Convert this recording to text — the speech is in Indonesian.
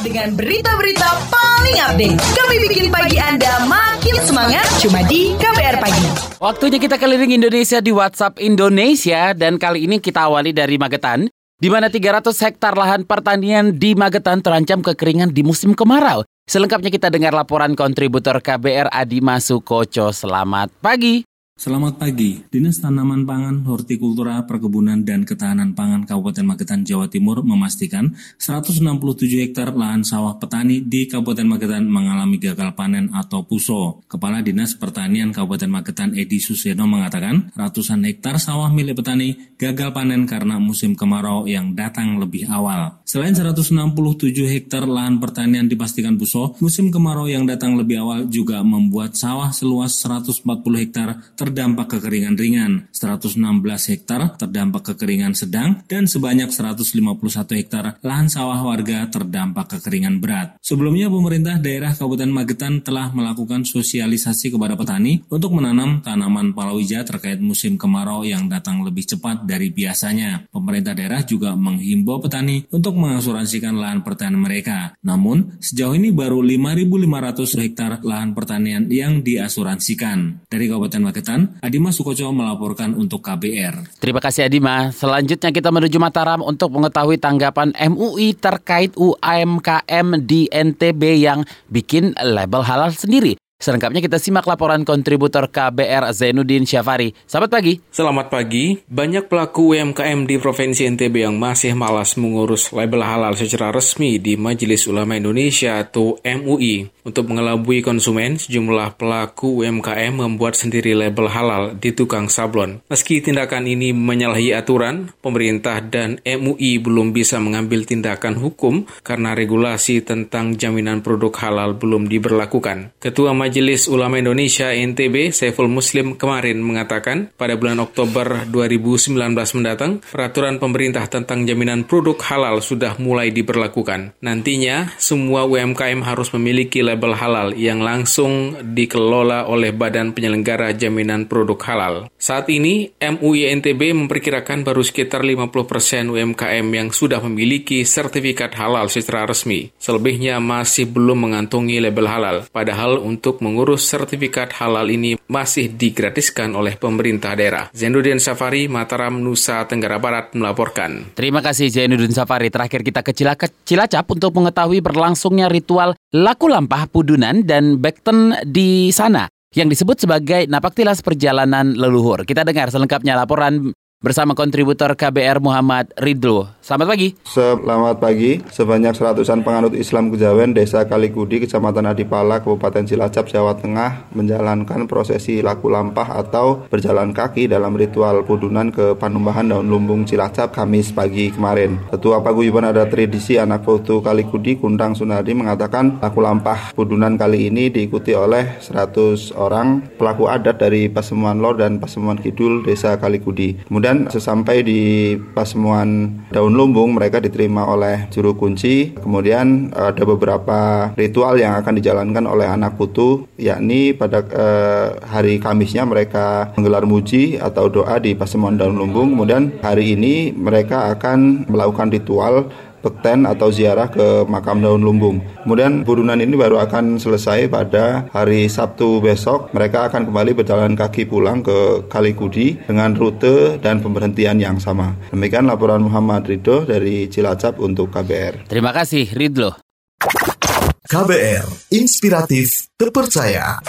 Dengan berita-berita paling update, kami bikin pagi Anda makin semangat cuma di KBR Pagi. Waktunya kita keliling Indonesia di WhatsApp Indonesia dan kali ini kita awali dari Magetan di mana 300 hektar lahan pertanian di Magetan terancam kekeringan di musim kemarau. Selengkapnya kita dengar laporan kontributor KBR Adi Masukoco. Selamat pagi. Selamat pagi. Dinas Tanaman Pangan, Hortikultura, Perkebunan, dan Ketahanan Pangan Kabupaten Magetan, Jawa Timur memastikan 167 hektar lahan sawah petani di Kabupaten Magetan mengalami gagal panen atau puso. Kepala Dinas Pertanian Kabupaten Magetan Edi Suseno mengatakan ratusan hektar sawah milik petani gagal panen karena musim kemarau yang datang lebih awal. Selain 167 hektar lahan pertanian dipastikan puso, musim kemarau yang datang lebih awal juga membuat sawah seluas 140 hektar ter terdampak kekeringan ringan, 116 hektar terdampak kekeringan sedang, dan sebanyak 151 hektar lahan sawah warga terdampak kekeringan berat. Sebelumnya pemerintah daerah Kabupaten Magetan telah melakukan sosialisasi kepada petani untuk menanam tanaman palawija terkait musim kemarau yang datang lebih cepat dari biasanya. Pemerintah daerah juga menghimbau petani untuk mengasuransikan lahan pertanian mereka. Namun, sejauh ini baru 5.500 hektar lahan pertanian yang diasuransikan. Dari Kabupaten Magetan, Selatan, Adima Sukoco melaporkan untuk KBR. Terima kasih Adima. Selanjutnya kita menuju Mataram untuk mengetahui tanggapan MUI terkait UMKM di NTB yang bikin label halal sendiri. Selengkapnya kita simak laporan kontributor KBR Zainuddin Syafari. Selamat pagi. Selamat pagi. Banyak pelaku UMKM di Provinsi NTB yang masih malas mengurus label halal secara resmi di Majelis Ulama Indonesia atau MUI. Untuk mengelabui konsumen, sejumlah pelaku UMKM membuat sendiri label halal di tukang sablon. Meski tindakan ini menyalahi aturan, pemerintah dan MUI belum bisa mengambil tindakan hukum karena regulasi tentang jaminan produk halal belum diberlakukan. Ketua Majelis Ulama Indonesia NTB Saiful Muslim kemarin mengatakan pada bulan Oktober 2019 mendatang peraturan pemerintah tentang jaminan produk halal sudah mulai diberlakukan. Nantinya semua UMKM harus memiliki label halal yang langsung dikelola oleh Badan Penyelenggara Jaminan Produk Halal. Saat ini MUI NTB memperkirakan baru sekitar 50% UMKM yang sudah memiliki sertifikat halal secara resmi. Selebihnya masih belum mengantongi label halal. Padahal untuk mengurus sertifikat halal ini masih digratiskan oleh pemerintah daerah. Zainuddin Safari, Mataram, Nusa Tenggara Barat melaporkan. Terima kasih Zainuddin Safari. Terakhir kita ke Cilacap untuk mengetahui berlangsungnya ritual laku lampah pudunan dan bekten di sana yang disebut sebagai napaktilas perjalanan leluhur. Kita dengar selengkapnya laporan bersama kontributor KBR Muhammad Ridlo. Selamat pagi. Selamat pagi. Sebanyak seratusan penganut Islam Kejawen Desa Kalikudi, Kecamatan Adipala, Kabupaten Cilacap, Jawa Tengah menjalankan prosesi laku lampah atau berjalan kaki dalam ritual pudunan ke Panumbahan Daun Lumbung Cilacap Kamis pagi kemarin. Ketua Paguyuban Adat Tradisi Anak Foto Kalikudi, Kundang Sunardi mengatakan laku lampah pudunan kali ini diikuti oleh 100 orang pelaku adat dari Pasemuan Lor dan Pasemuan Kidul Desa Kalikudi. Kemudian Kemudian sesampai di pasemuan daun lumbung mereka diterima oleh juru kunci. Kemudian ada beberapa ritual yang akan dijalankan oleh anak putu yakni pada eh, hari Kamisnya mereka menggelar muji atau doa di pasemuan daun lumbung. Kemudian hari ini mereka akan melakukan ritual bekten atau ziarah ke makam daun lumbung. Kemudian burunan ini baru akan selesai pada hari Sabtu besok. Mereka akan kembali berjalan kaki pulang ke Kalikudi dengan rute dan pemberhentian yang sama. Demikian laporan Muhammad Ridho dari Cilacap untuk KBR. Terima kasih Ridho. KBR, inspiratif, terpercaya.